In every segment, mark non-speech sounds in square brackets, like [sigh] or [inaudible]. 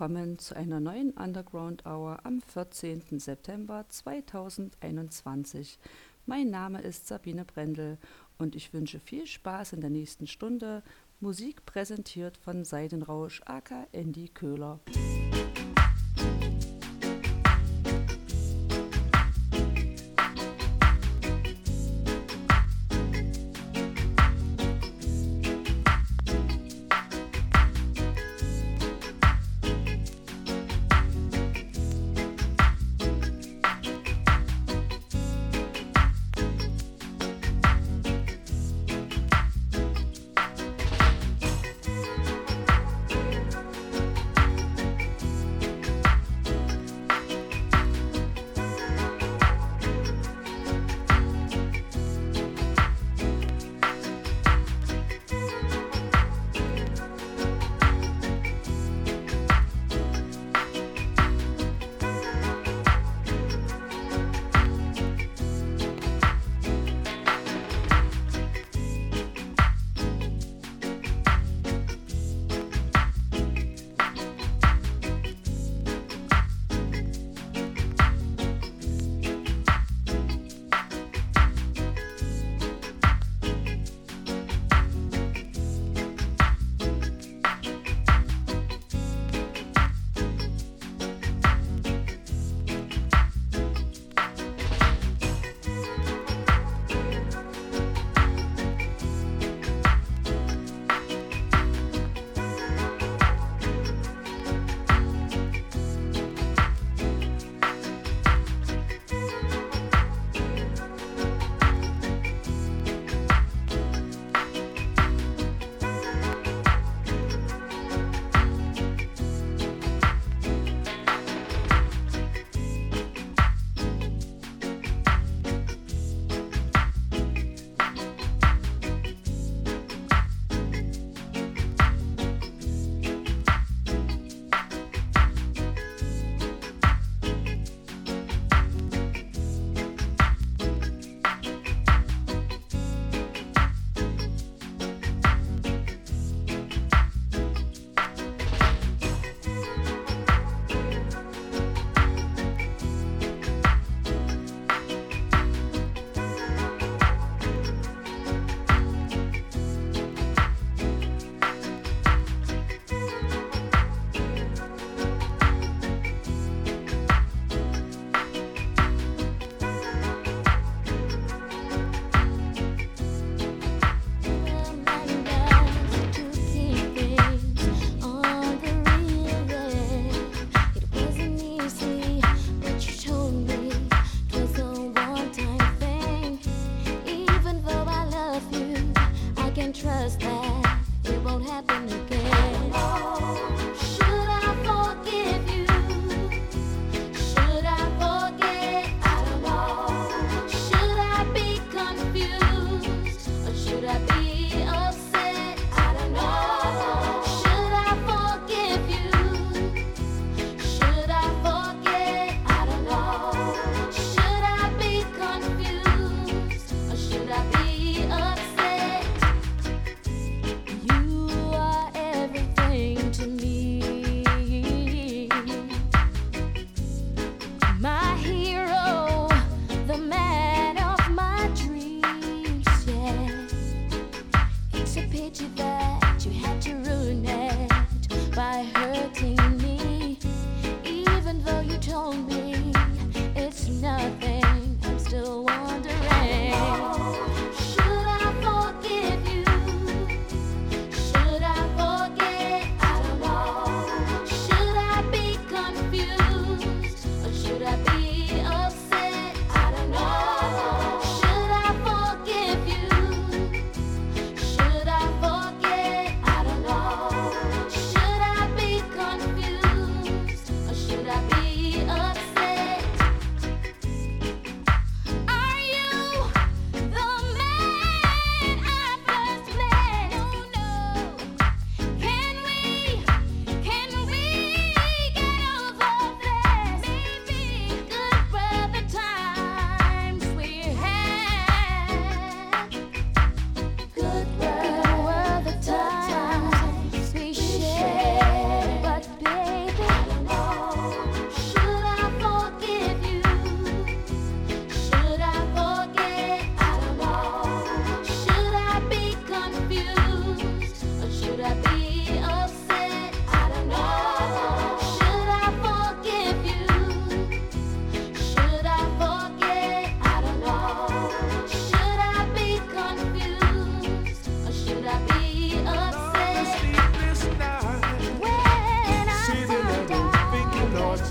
Willkommen zu einer neuen Underground Hour am 14. September 2021. Mein Name ist Sabine Brendel und ich wünsche viel Spaß in der nächsten Stunde. Musik präsentiert von Seidenrausch aka Andy Köhler. Should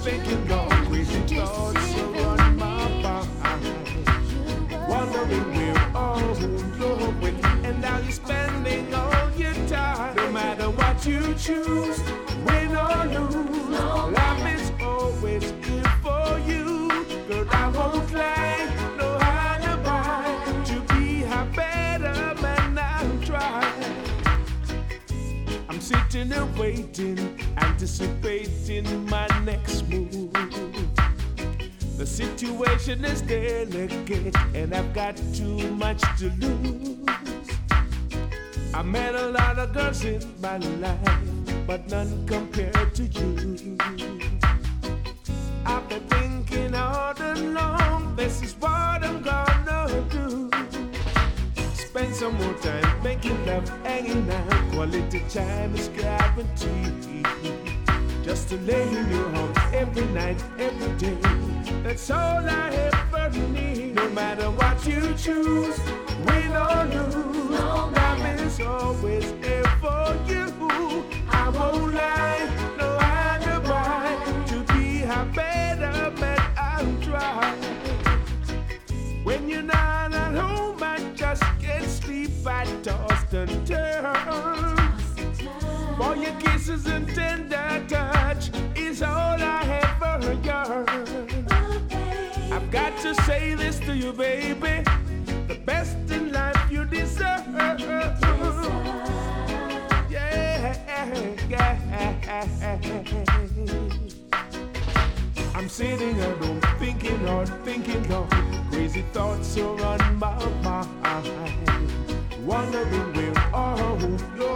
thinking of thoughts on my mind. Wondering where all going, and now you're spending all your time. No matter what you choose, win or lose, life is always good for you. Girl, I won't lie, no to be a better man. I'm trying. I'm sitting and waiting, anticipating my next move. The situation is delicate, and I've got too much to lose. I met a lot of girls in my life, but none compared to you. I've been thinking all along, this is what I'm gonna do. Spend some more time making love, hanging out. Quality time is guaranteed. Just to lay in your arms every night, every day. That's all I ever need. No matter what you choose, win or lose, love is always here for you. I won't lie, no alibi to be a better man. I'm trying. When you're not at home, I just can't sleep. I toss and turn. For your kisses and tender touch is all I ever yearn. I've got to say this to you, baby. The best in life you deserve. Yeah, yeah. I'm sitting alone, thinking on, thinking on. Crazy thoughts are on my mind. Wondering where all your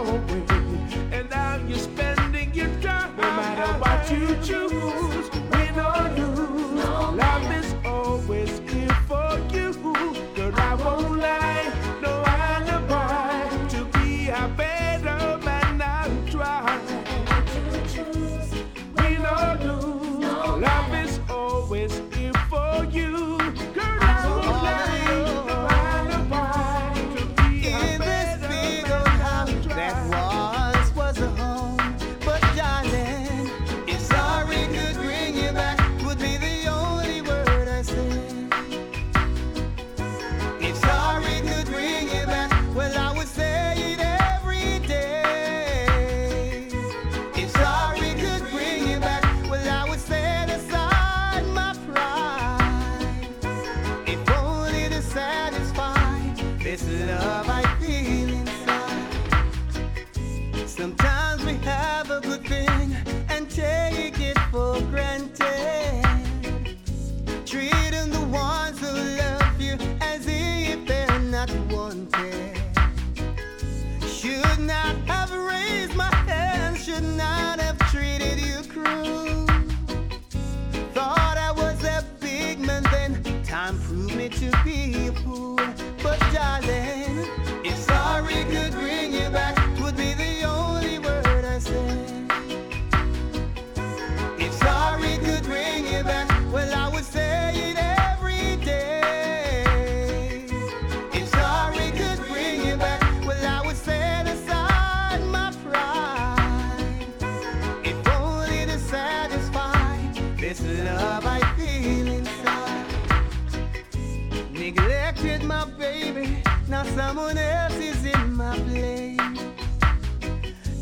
now someone else is in my place.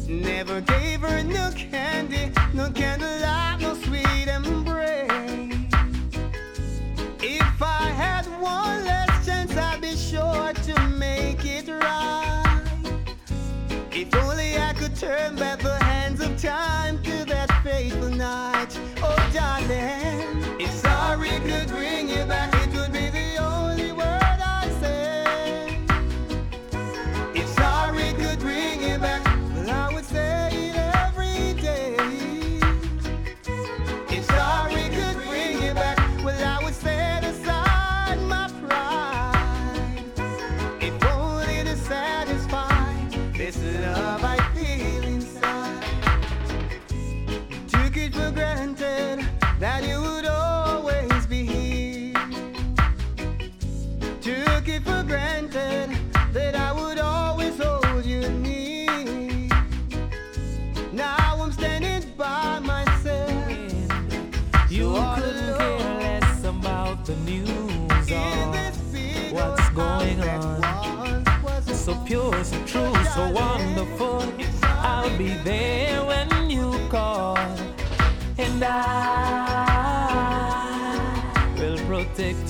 Never gave her no candy, no candlelight, no sweet embrace. If I had one last chance, I'd be sure to make it right. If only I could turn back the hands of time to that fateful night. Oh, darling,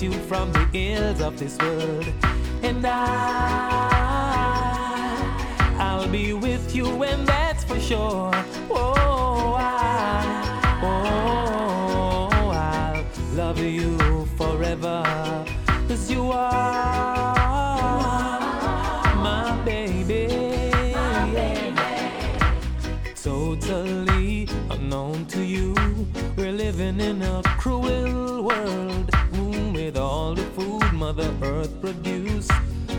you from the ills of this world, and I I'll be with you, and that's for sure. Oh, I, oh, I'll love you forever, cause you are my baby. Totally unknown to you, we're living in a cruel world Mother Earth produced.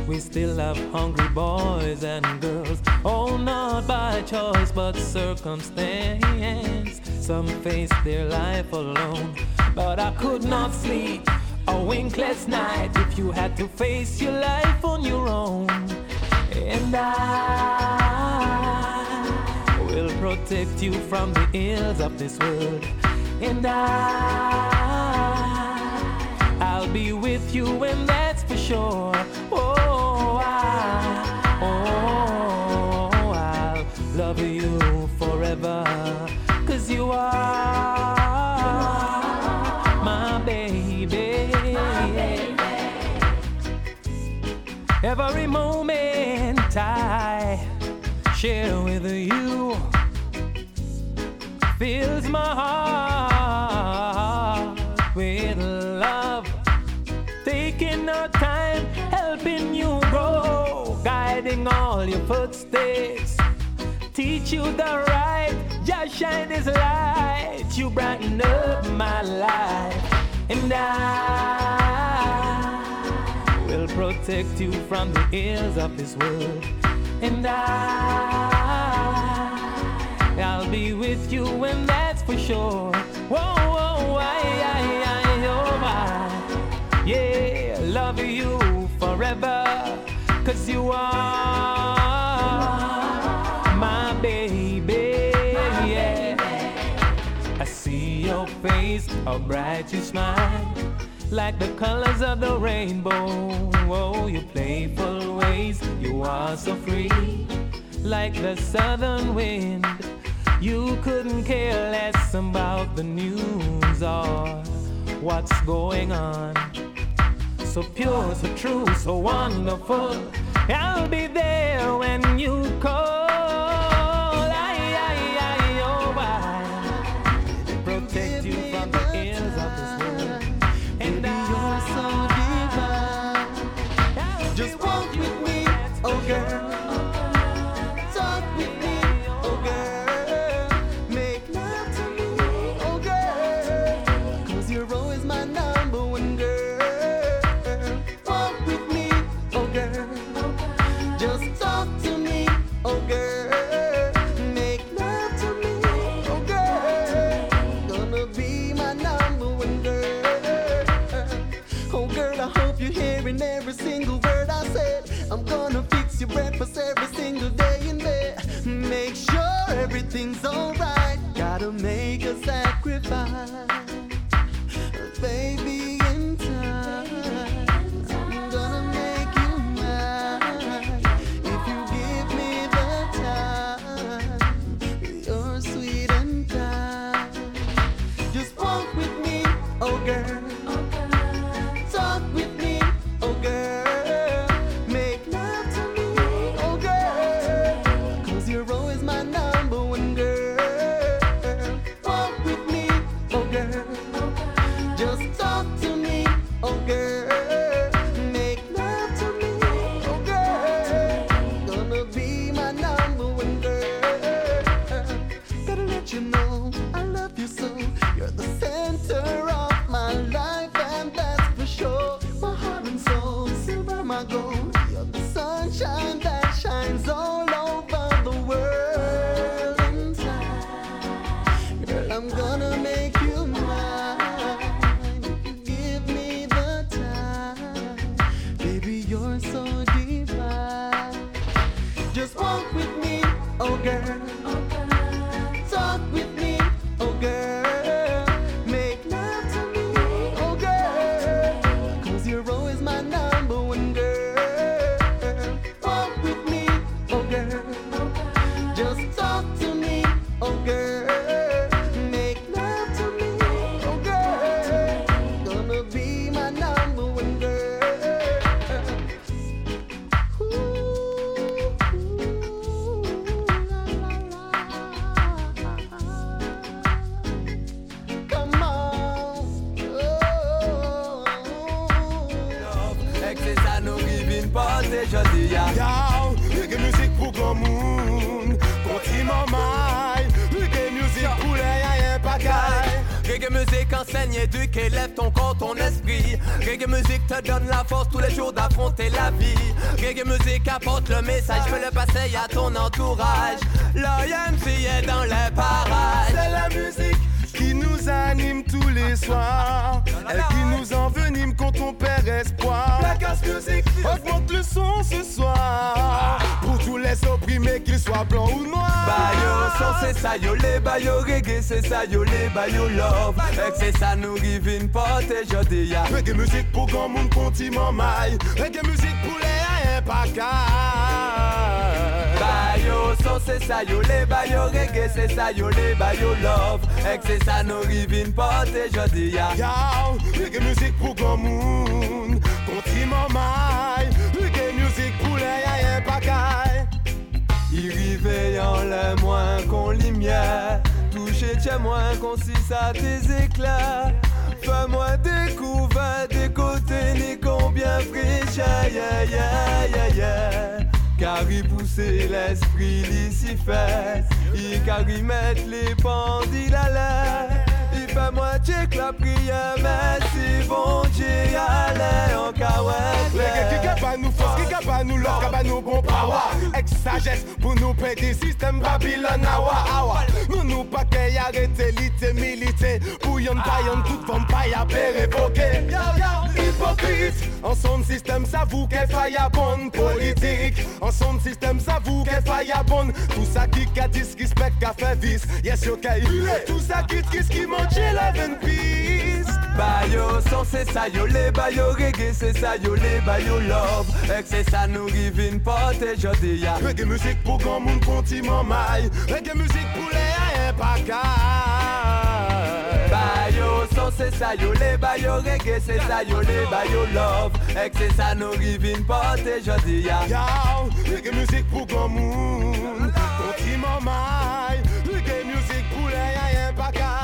We still have hungry boys and girls, oh, not by choice but circumstance. Some face their life alone, but I could not sleep a winkless night if you had to face your life on your own. And I will protect you from the ills of this world. And I, be with you, and that's for sure. Oh, I, oh, I'll love you forever. Cause you are my baby. Every moment I share with you fills my heart guiding all your footsteps. Teach you the right, just shine His light. You brighten up my life, and I will protect you from the ills of this world. And I, I'll be with you, and that's for sure. Whoa, whoa, I, I, I, oh, I, yeah, love you cause you are my baby, yeah. I see your face, how bright you smile, like the colors of the rainbow. Oh, your playful ways, you are so free, like the southern wind. You couldn't care less about the news or what's going on. So pure, so true, so wonderful. I'll be there when you call. Sunshine apporte le message, fais le passer à ton entourage. L'IMC est dans les parages. C'est la musique qui nous anime tous les soirs. Elle qui nous envenime quand on perd espoir. La casse musique augmente le son ce soir. Pour tous les opprimés, qu'ils soient blancs ou noirs. Bayo son c'est ça yo les bayo reggae c'est ça yo les bayo love Et c'est ça nous rivine porte jodi ya Reggae musique pour grand monde continent maille. Reggae musique pour pakay. Bayo son c'est ça yo les bayo reggae c'est ça yo les bayo love Et c'est ça nous rivine porte jodi ya reggae musique pour grand monde continent maille. Reggae musique pour les pakay. Il rive en le moins qu'on lumière Toucher chez moins qu'on si ça tes éclats Fais-moi découvrir côtés ni combien friche aïe aïe aïe aïe aïe Car il pousse l'esprit Lucifer. Il car il met les pendules à l'air. Il fait moitié que la prière Merci bon Dieu allez en Reggae qui caouette capable nous force, qui capable nous l'or, capable nous bon power Ex-sagesse pour nous péter système Babylone awa awa Nous nous pas qu'à arrêter l'ité milité Pour yon taillon toute vampire père évoqué Hypocrite En son système ça vous qu'est faille à bonne politique. En son système ça vous qu'est faille à bonne. Tout ça qui a disrespect qu'a fait vice. Yes ok. Tout ça qui qui qui mange la veine peace Bayo son c'est ça yo les bayo reggae c'est ça yo les bayo love. Et que c'est ça nous rivine porte jodi ya. Reggae musique pour grand monde continent maille. Reggae musique pour les haïens pakay Bayo son c'est ça yo les bayo reggae c'est ça yo les bayo love. Et c'est ça nous rivine porte jodi ya. Yow, reggae musique pour grand monde. Continent maille Reggae musique pour les haïens pakay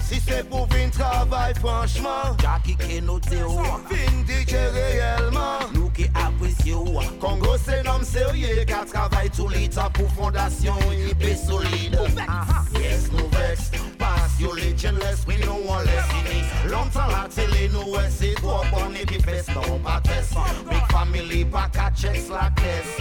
Si c'est pour vin travail franchement Jackie qui nous théo Vindiquer réellement Nous qui apprécions Congo c'est l'homme sérieux Qu'à travail tout l'état pour fondation IP solide. Yes, nous vex Pass your legionless, we no one less in it Longtemps la télé nous ouais eh, c'est trop bon et puis fest non pas test Big family pas qu'à checks la caisse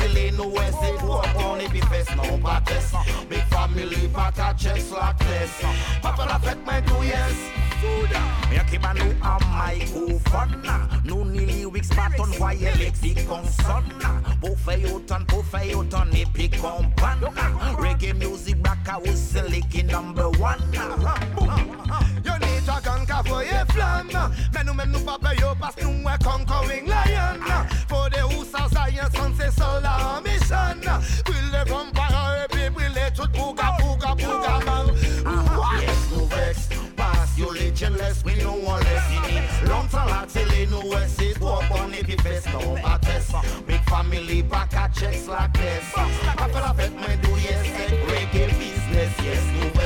Ouais c'est trop bon et puis fest non pas test Big family pas qu'à checks la caisse Après la fête moi do yes Y'a qui ba nou an microphone Nou ni lyrics baton voye leksik konson Pou fè yo ton, pou fè yo ton epi kompan Reggae music black house seleki number one dragon ka voye flam Men nou men nou pa pe yo pas nou e conquering lion. For the ou sa zayen son se sol la mission. Brille vampire e pi brille tout bouga bouga bouga man? Yes, nou vex? Pass yo legionless, we no one less. In it Longtemps la télé nou wè se trop bon epi fes non pa test. Big family pa checks la caisse Après la fête mwen do yes, reggae business Yes, nou vex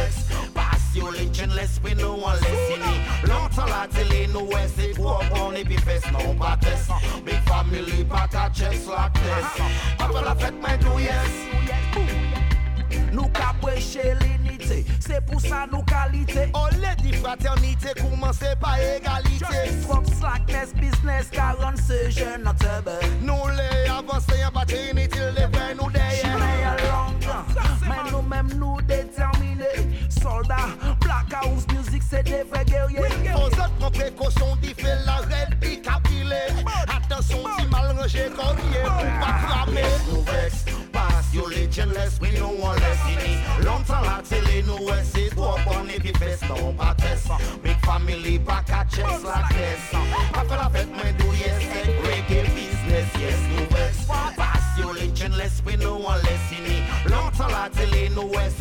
Legionless, we no one less in it Longtemps la télé nou wè se trop bon epi fes non pa test Big family pa ka checks la caisse Après la fête mwen do yes Nou ka breche l'unité, c'est pour ça nous qualité. Olè di fraternité koumanse pa egalite Fuck slackness, business, car on se jeune en tebe. Nou le avanse yon batini til le vre nou deye Mais long, mais nous même nous déterminés. Soldats, black house music, c'est des vrais guerriers. Ozot pran prekosyon di fe la red pi kapile Atensyon si mal range korye pou pa krame nou vex Pass yo legionless, we no one less in it Longtemps la télé nou wè se trop bon epi fes non pa test Big family pa ka la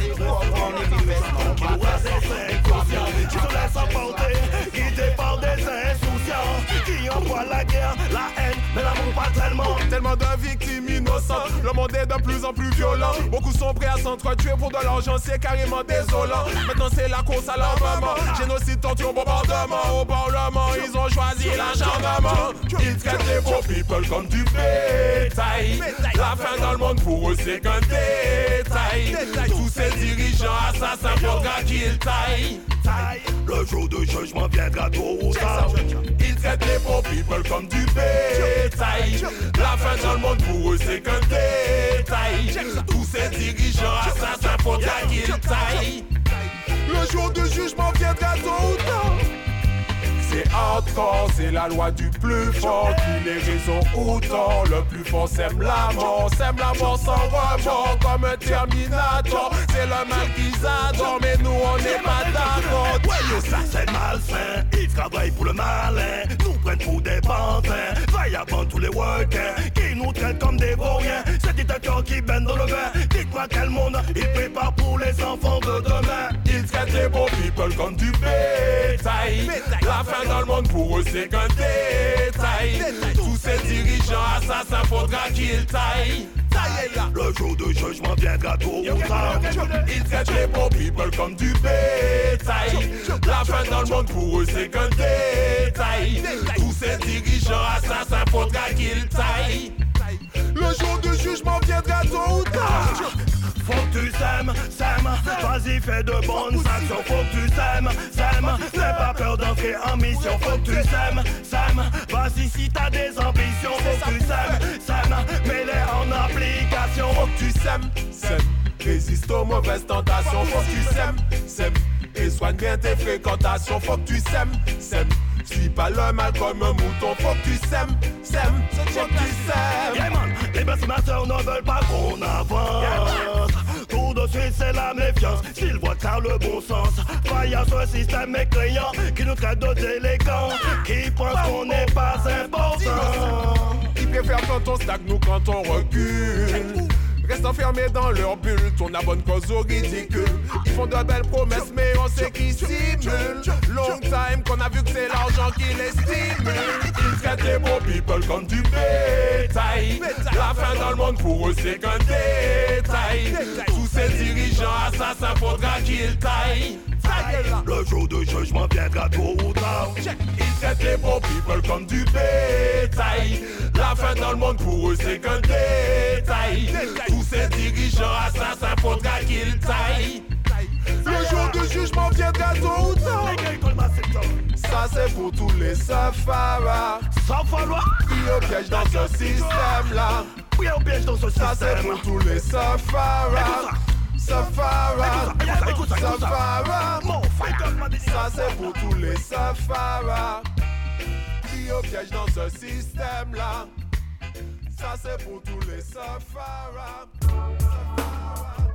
comprendre les vivessements qui nous raisissent inconscients Qui se laissent emporter, guidés par des insouciants Qui envoient la guerre, la haine, mais l'amour pas tellement Tellement de victimes. Le monde est de plus en plus violent. Beaucoup sont prêts à s'entretuer pour de l'argent, c'est carrément désolant. Maintenant, c'est la course à l'armement. Génocide, torture, bombardement. Au Parlement, ils ont choisi l'acharnement. Ils traitent les pauvres people comme du bétail. La fin dans le monde pour eux, c'est qu'un détail. Tous ces dirigeants assassins, faudra qu'ils taillent. Le jour de jugement viendra tôt ou tard. Ils traitent les pauvres people comme du bétail. La fin dans le monde pour eux, c'est qu'un détail. Tous ces dirigeants assassins, faudra qu'ils taillent. Le jour du jugement viendra tôt ou tard. C'est hardcore, c'est la loi du plus fort qui les raisons autant. Le plus fort sème la mort, sème la mort sans remords comme un Terminator. C'est le mal qu'ils adorent, mais nous on n'est pas d'accord. Ouais, yo, ça c'est malsain. Ils travaillent pour le malin, nous prennent pour des pantins. Vaille avant tous les workers qui nous traitent comme des vauriens. C'est dictateur qui baigne dans le vin. Dites-moi quel monde il prépare pour les enfants de demain. Ils traitent les beaux people comme du bétail. La fin dans le monde pour eux c'est qu'un détail. Tous ces dirigeants assassins faudra qu'ils taillent. Le jour de jugement viendra tôt ou tard. Ils traitent les beaux people comme du bétail. La fin dans le monde pour eux c'est qu'un détail. Tous ces dirigeants assassins faudra qu'ils taillent. Le jour du jugement viendra tôt ou sèmes, sèmes, vas-y fais de bonnes actions Faut que tu sèmes, sèmes, n'aie pas peur d'entrer en mission Faut que tu sèmes, sèmes, vas-y si t'as des ambitions Faut que tu sèmes, sèmes, mets-les en application Faut que tu sèmes, sèmes, résiste aux mauvaises tentations Faut que tu sèmes, sèmes, et soigne bien tes fréquentations Faut que tu sèmes, sèmes, suis pas le mal comme un mouton Faut que tu sèmes, sèmes, faut que tu sèmes. Yeah man, les bâtiments ne veulent pas qu'on avance C'est la méfiance, s'ils voient car le bon sens. Faille à ce système mécréant qui nous traite de déléguants Qui pense qu'on n'est pas important. Ils préfèrent quand on stagne nous quand on recule Reste enfermés dans leur bulle, tourne à bonne cause au ridicule. Ils font de belles promesses, mais on sait qu'ils simulent. Long time qu'on a vu que c'est l'argent qui les stimule. Ils traitent les beaux people comme du bétail. La fin dans le monde pour eux, c'est qu'un détail. Tous ces dirigeants assassins, faudra qu'ils taillent. Le jour de jugement viendra tôt ou tard Ils traitent les beaux people comme du bétail. La fin dans le monde pour eux, c'est qu'un détail. Tous ces dirigeants assassins, faudra qu'ils taillent. Le jour du jugement viendra tôt ou tard. Ça c'est pour tous les safaras. Safara Qui au piège dans ce système là. On piège dans ce Ça c'est système pour tous les safaras. Safara, Écoute ça, écoute ça, écoute ça. Safara. Mon fighter m'a dit Ça c'est pour tous les safaras Qui au piège dans ce système là Ça c'est pour tous les safaras Thank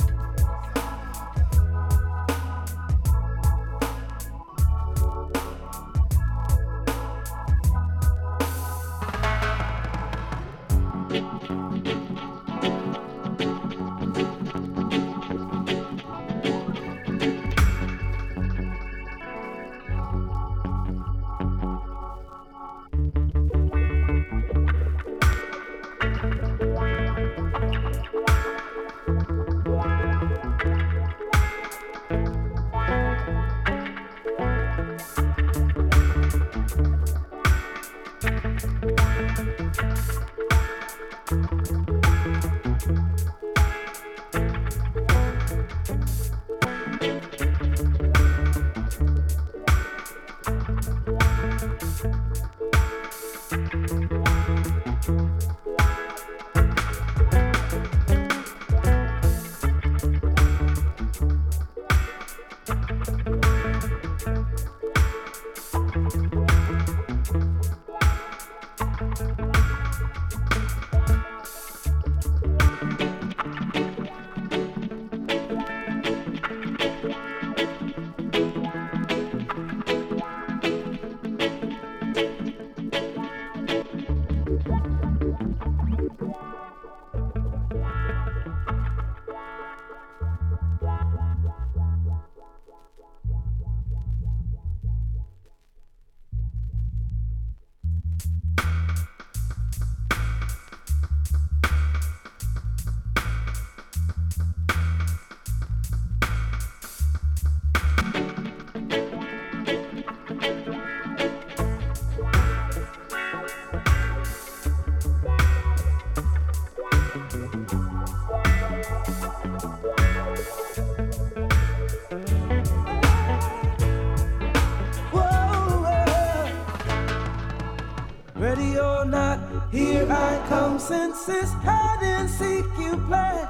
not here I come. Since this hide and seek you play,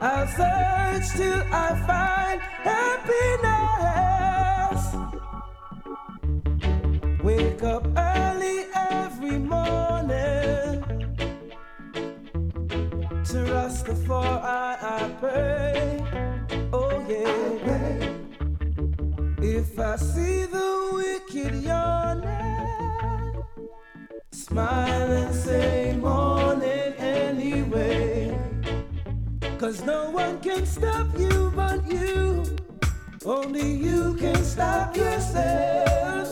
I'll search till I find happiness. Wake up early every morning to Rastafari I pray. Oh yeah. If I see the wicked young smile and say morning anyway. Cause no one can stop you but you. Only you can stop yourself.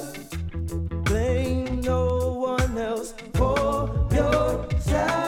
Blame no one else for your time.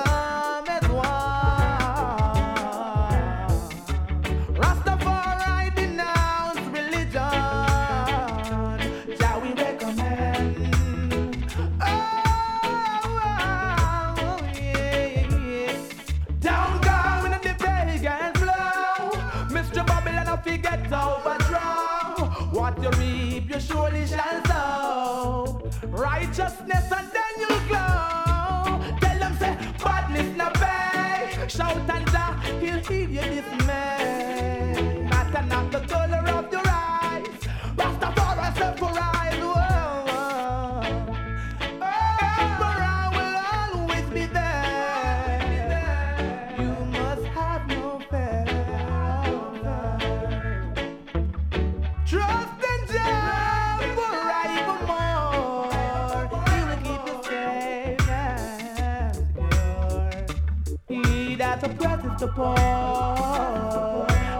the poor.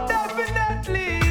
Definitely,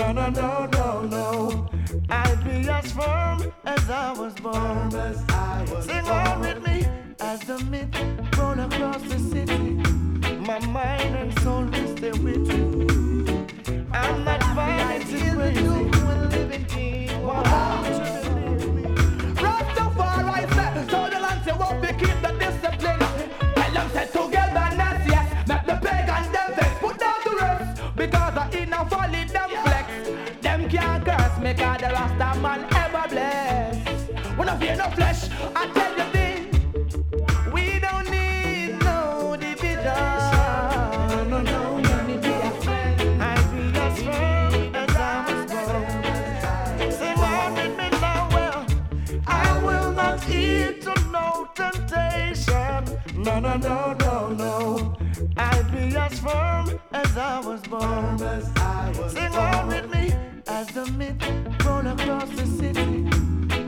No, no, no, no, no. I'll be as firm as I was born. Sing on with me as the mist roll across the city. My mind and soul will stay with you. I'm not vanity crazy. living king. Wow. Rastafari said, so far right, so the land say, what we keep the discipline. Tell them say togetherness, yes. Make the pagan them put down the rest. Because I in a folly Rasta man ever bless. We no fear no flesh, I tell you this. We don't need no division. No, no, no, no. I'll be as firm as I was born. Sing on with me well. I will not yield to no temptation. No, no, no, no, no. I'll be as firm as I was born. Sing on with me as the the city.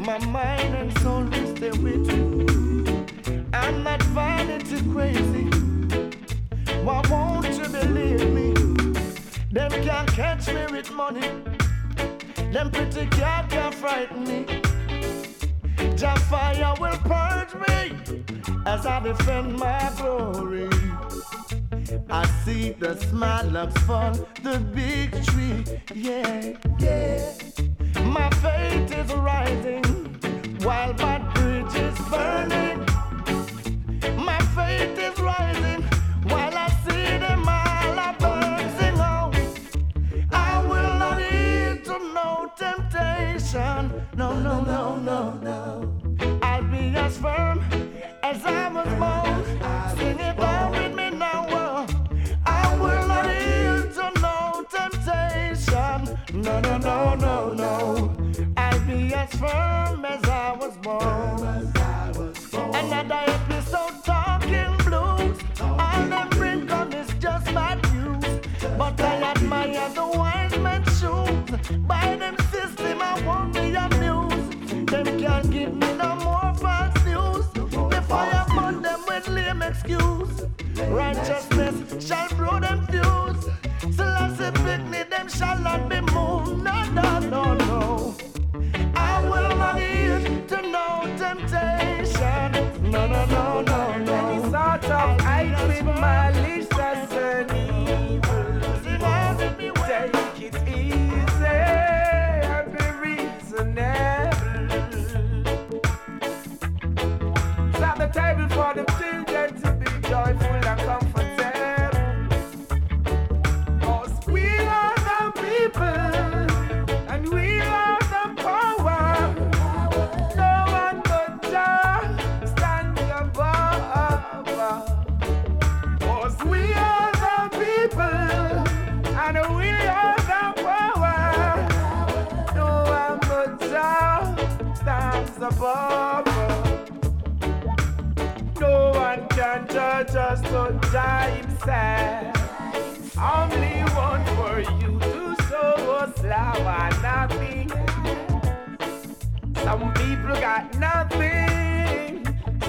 My mind and soul will stay with you. I'm not vanity crazy. Why won't you believe me? Them can't catch me with money. Them pretty cat can't frighten me. Jah fire will purge me as I defend my glory. I see the smile fall the big tree, yeah, yeah. My faith is rising while my bridge is burning. My faith is rising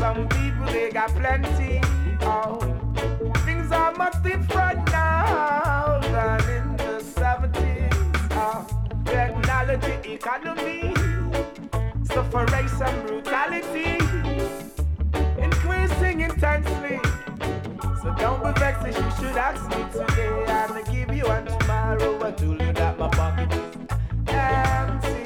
Some people they got plenty. Oh, things are much different now than in the 70s. Oh, technology, economy, sufferation, brutality, increasing intensely. So don't be vexed if you should ask me today. I'ma give you one tomorrow. I told you that my pocket is empty.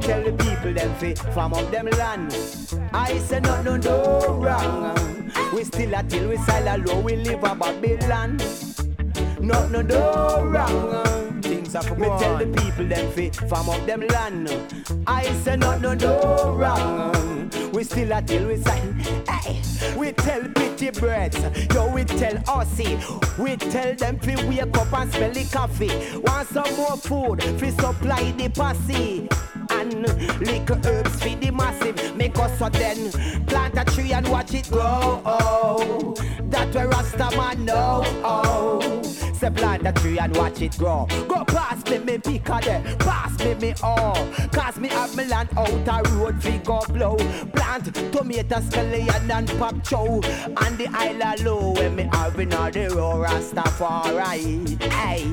Tell the people them fi farm up them land. I say no no no wrong. We still a till we silent low. We live a Babylon. No no no wrong. Things are for Me tell the people them fi farm up them land. I say no no no wrong. We still a till we silent. Hey, we tell pretty birds. Yo, we tell Aussie. We tell them fi wake up and smell the coffee. Want some more food? Fi supply the posse and little herbs for the massive. Make us so then plant a tree and watch it grow. Oh, that where Rasta man know. Oh, say plant a tree and watch it grow. Go past me, me pick a there. Pass me, me all. Cause me have me land out a road fi go blow. Plant tomato, scallion and pop chow. And the island low when me have in all the row Rastafari. Hey,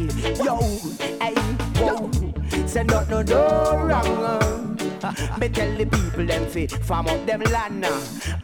yo, hey, whoa. Say no, no, no wrong. [laughs] Me tell the people them fi farm up them land.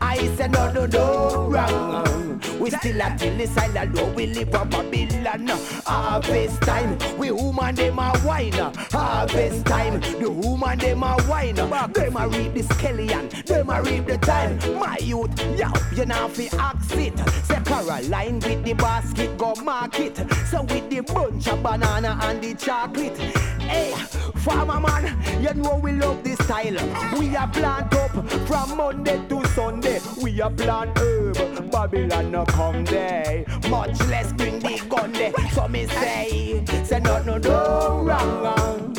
I say no, no, no wrong. We still a till the silent low. We live up Babylon. Harvest time, we woman them a wine. Harvest time, the woman them a wine. Them a reap the scallion, them a reap the time. My youth, yo, you now fi ask it. Say Caroline with the basket go market. So with the bunch of banana and the chocolate. Hey, farmer man, you know we love this style. We are plant up from Monday to Sunday. We are plant herb, Babylon no come there. Much less bring the gun there. So me say, say no no no wrong.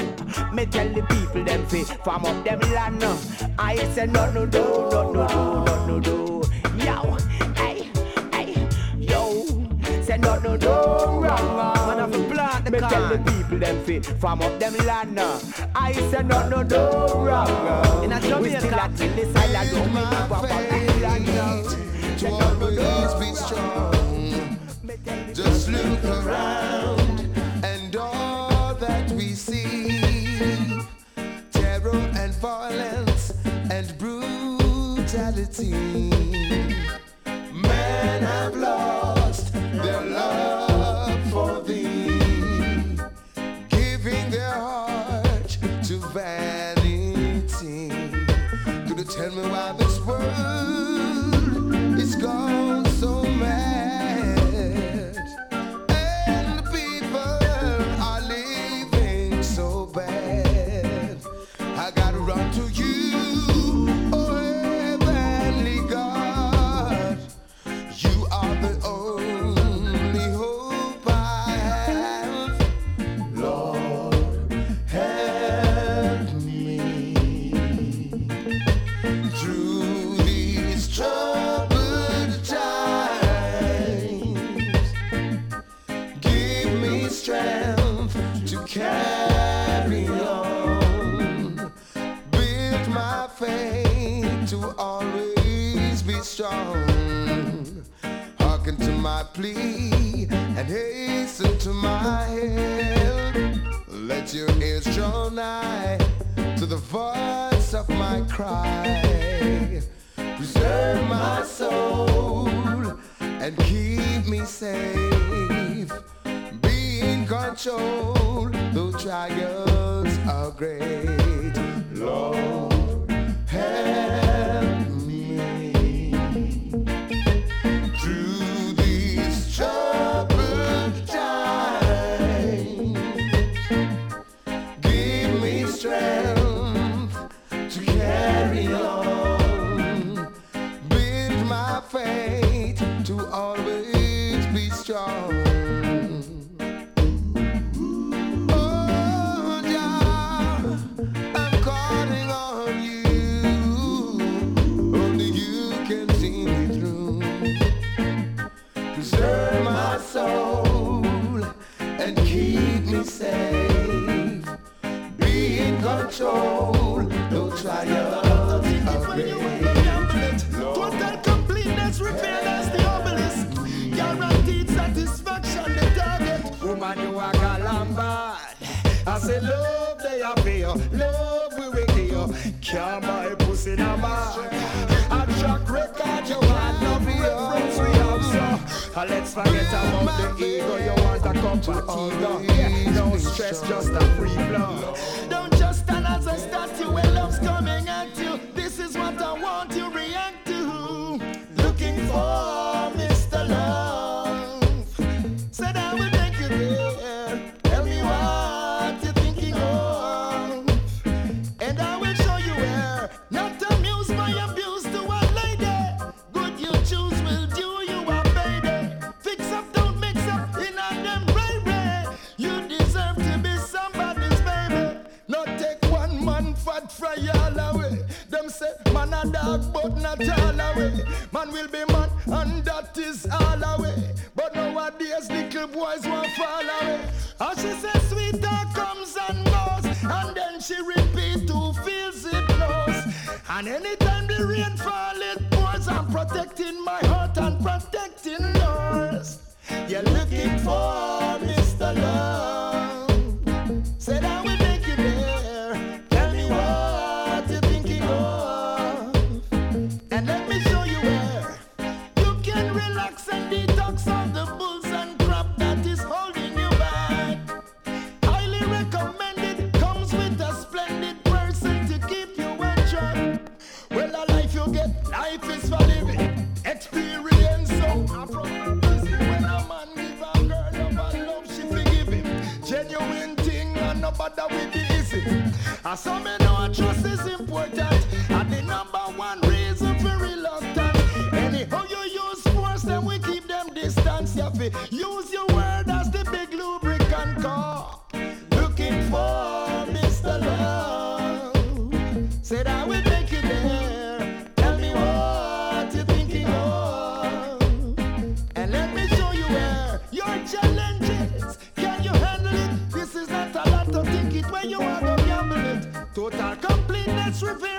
Me tell the people them fi farm up them land. I say no no do no no do no no do. Yo, hey hey yo, say no no no wrong. Plant the Me tell the people them fi farm up them land. no. I say no no no wrong. Uh. In a Jamaica, we still a till the uh. room. Me live up Babylon. to always be strong. Just look around and all that we see terror and violence and brutality. Men have lost me why man, you a galambad. I say love they appear, love we will kill. Can't buy pussy now, man. A track record you want, no reference we have, so. Uh, let's forget about the ego, you want a cup of ego. Yeah, no stress, just a free flow. Don't just stand as a statue when love's coming at you. This is what I want you react. out not all away. Man will be man, and that is all away. But nowadays, little boys won't fall away. And she says, sweet comes and goes, and then she repeats who feels it knows. And anytime the rain falls, it pours. I'm protecting my heart and protecting yours. You're looking for Mr. Love. I so me know trust is important. And the number one reason for reluctant. Anyhow you use force, then we keep them distance. You use your word tripping.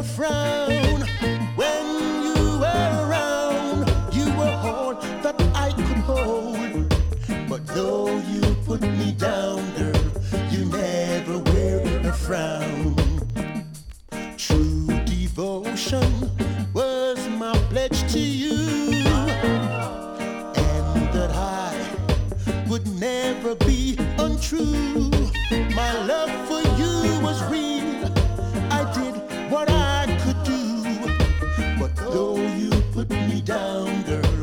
a frown. When you were around, you were all that I could hold. But though you put me down, girl, you never wear a frown. True devotion was my pledge to you, and that I would never be untrue. My love for you was real what I could do. But though you put me down, girl.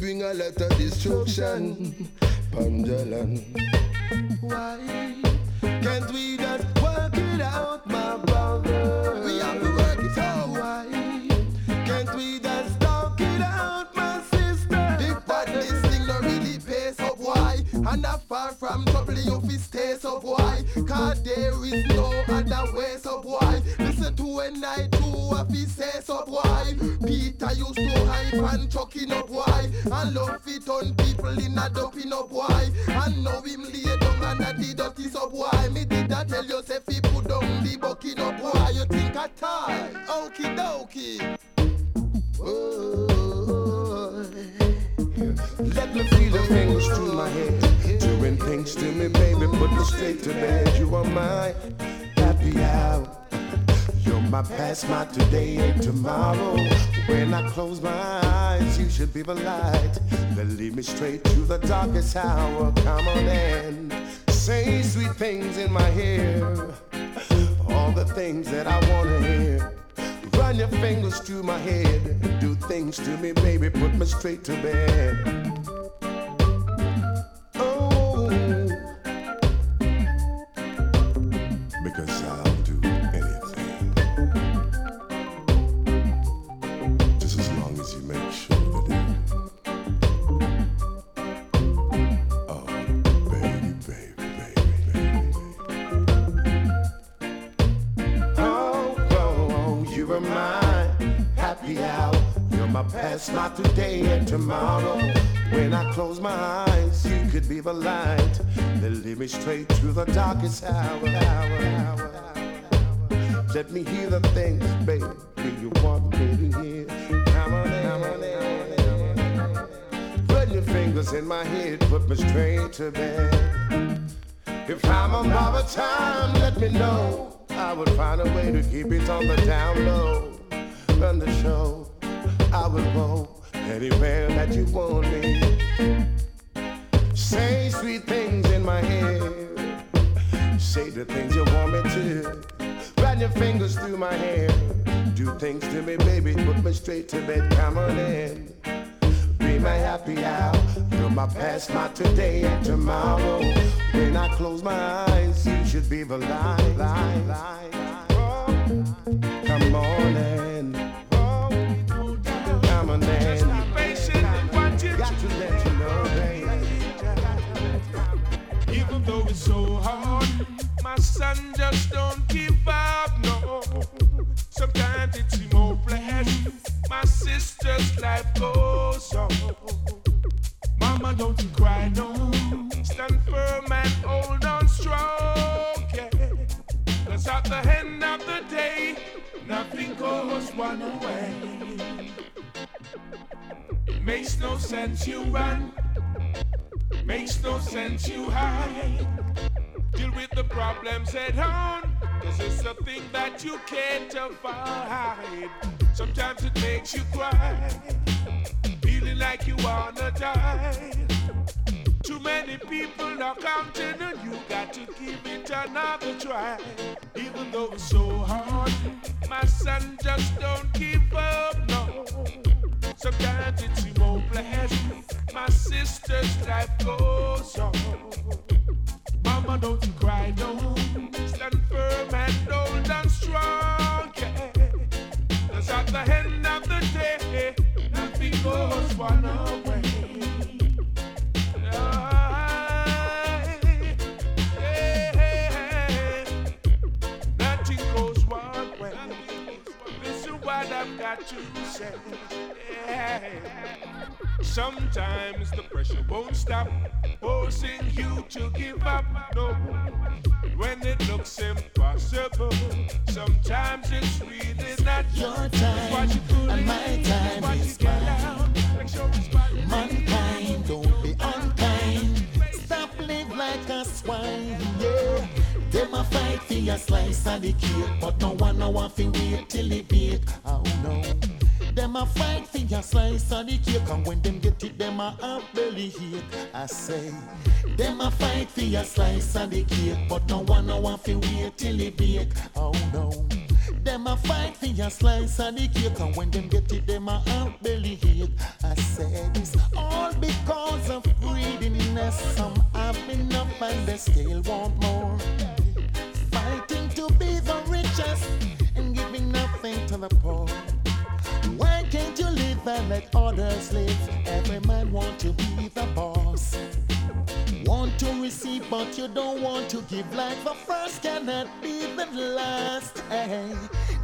Bring a lot of destruction. Panjalan. Why can't we just work it out, my brother? Far from trouble, you fi stay so why? Cause there is no other way, so why? Listen to when I do what fi say so why? Peter used to hype and chucking up why? And love it on people in a doping up why? And now him lay down and a the dirty so why? Me did I tell you say fi put down the bucking up why? You think I tie? Okie dokie. Let me feel your fingers through my head. Doing things to me, baby, put me straight to bed. You are my happy hour. You're my past, my today, and tomorrow. When I close my eyes, you should be the light that lead me straight to the darkest hour. Come on and say sweet things in my ear. All the things that I wanna hear. Run your fingers through my head. Do things to me, baby. Put me straight to bed. Today, and tomorrow. When I close my eyes, you could be the light that lead me straight to the darkest hour. hour, hour, hour. Let me hear the things, baby, you want me to hear. Come on, come on. Run your fingers in my head, put me straight to bed. If I'm on borrowed time, let me know. I would find a way to keep it on the down low. Run the show, I will go anywhere that you want me. Say sweet things in my head. Say the things you want me to. Run your fingers through my hair. Do things to me, baby. Put me straight to bed. Come on in. Be my happy hour. You're my past, my today, and tomorrow. When I close my eyes, you should be the light. light, light. Oh, come on in. My son just don't give up. No, sometimes it seems hopeless. My sister's life goes on. Mama, don't you cry, no. Stand firm and hold on strong, yeah. Cause at the end of the day, nothing goes one way. Makes no sense you run Makes no sense you hide. Deal with the problems at home. Cause it's a thing that you can't avoid. Sometimes it makes you cry. Feeling like you wanna die. Too many people are counting and you got to give it another try. Even though it's so hard, my son just don't give up, no. Sometimes it's hopeless. My sister's life goes on. Mama, don't you cry, no. Stand firm and hold on strong, yeah. Cause at the end of the day, nothing goes one away. To say. Sometimes the pressure won't stop, forcing you to give up. No, when it looks impossible, sometimes it's really not your time. And my time is mine. Mankind, don't be unkind. Stop live like a swine, yeah. Them a fight for your slice of the cake, but no one no want to wait till it bake. Oh no. Them a fight for your slice of the cake, and when them get it, them a have belly ache. I say, them a fight for your slice of the cake, but no one no want to wait till it bake. Oh no. Them a fight for your slice of the cake, and when them get it, them a have belly ache. I said it's all because of greediness. Some have enough and they still want more. Fighting to be the richest and giving nothing to the poor. And let others live? Every man want to be the boss. Want to receive, but you don't want to give. Like the first cannot be the last. Hey,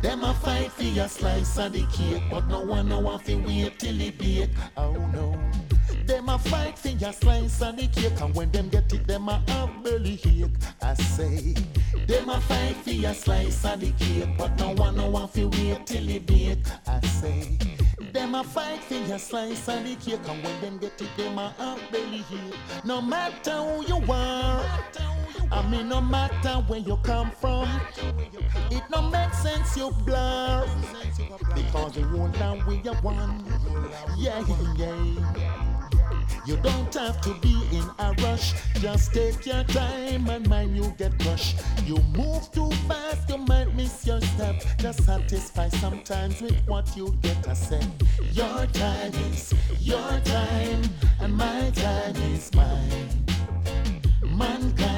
them a fight for your slice of the cake, but no one no want to wait till it bake. Oh no. Them a fight for your slice of the cake, and when them get it, them a have belly ache. I say, them a fight for your slice of the cake, but no one no want to wait till it bake. I say, them a fight for your slice of the cake, and when them get it, them a have belly ache. No matter who you are. I mean, no matter where you come from, it no make sense you blur because you won't know where you one. Yeah, yeah. You don't have to be in a rush. Just take your time and mind you get crushed. You move too fast, you might miss your step. Just satisfy sometimes with what you get to say. Your time is your time, and my time is mine. Mankind,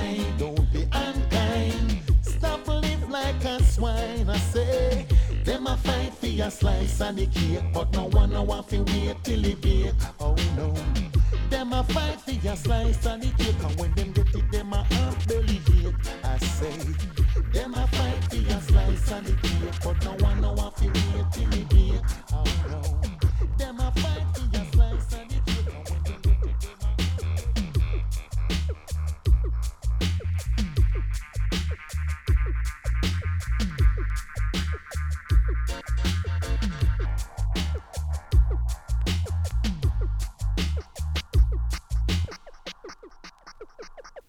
your slice of the cake, but no one no want to wait till it bake. Oh no. Them a fight for your slice of the cake, and when them get it, them a have belly ache. I say, them a fight for your slice of the cake, but no one no want to wait till it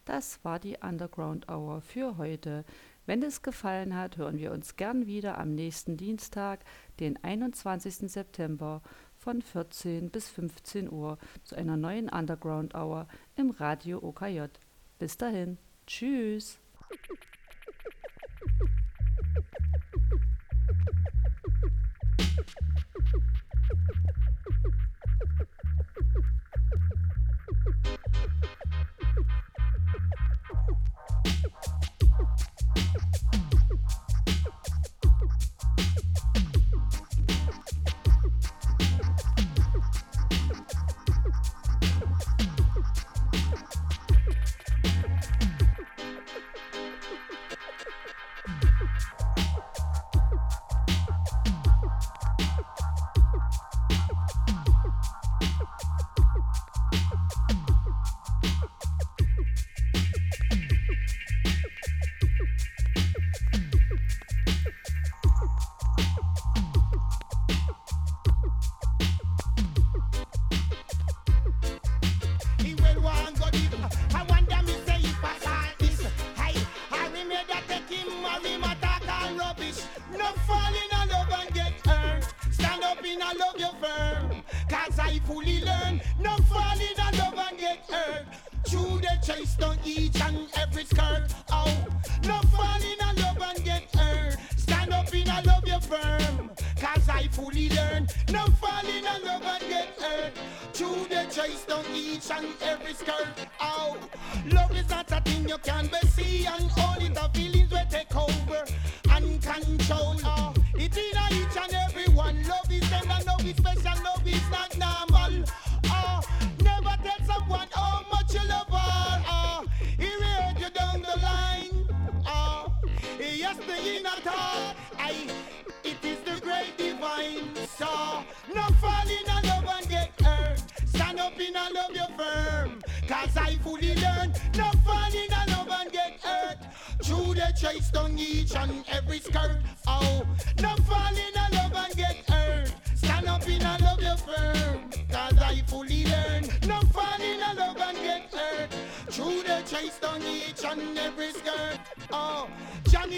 Das war die Underground Hour für heute. Wenn es gefallen hat, hören wir uns gern wieder am nächsten Dienstag, den 21. September von 14 bis 15 Uhr zu einer neuen Underground Hour im Radio OKJ. Bis dahin, tschüss.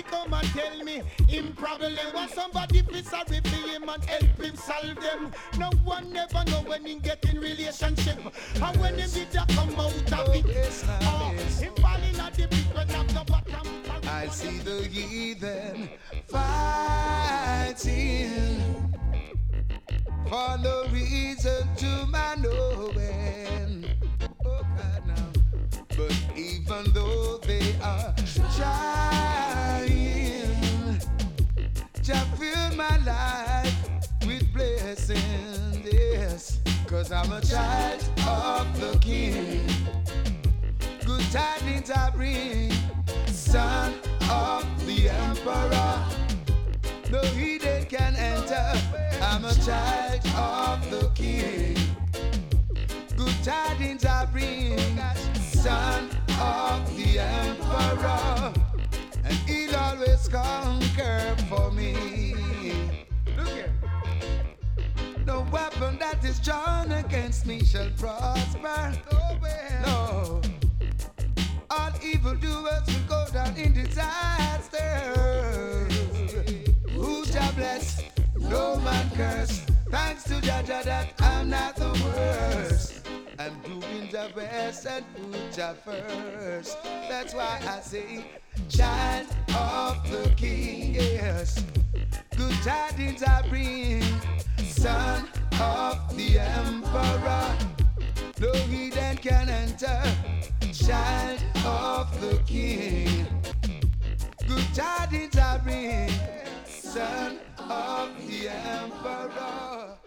Come and tell me him problem want somebody feel sorry for him and help him solve them. No one never know when he get in relationship. And when him did that come out of oh, it. Oh, him falling at the pit when up the bottom. I see the heathen fighting for no reason to my knowing. Oh God, now. But even though they are trying my life with blessings, yes, cause I'm a child of the King. Good tidings I bring, son of the emperor. No heathen can enter. I'm a child of the king. Good tidings I bring, son of the emperor. And he'll always conquer for me. No weapon that is drawn against me shall prosper. No. All evildoers will go down in disaster. Who shall bless? No man curse. Thanks to Jah Jah that I'm not the worst. I'm doing the best and put Jah first. That's why I say, child of the king, yes. Good tidings I bring, son of the emperor. No heathen can enter, child of the king. Good tidings I bring, son of the emperor.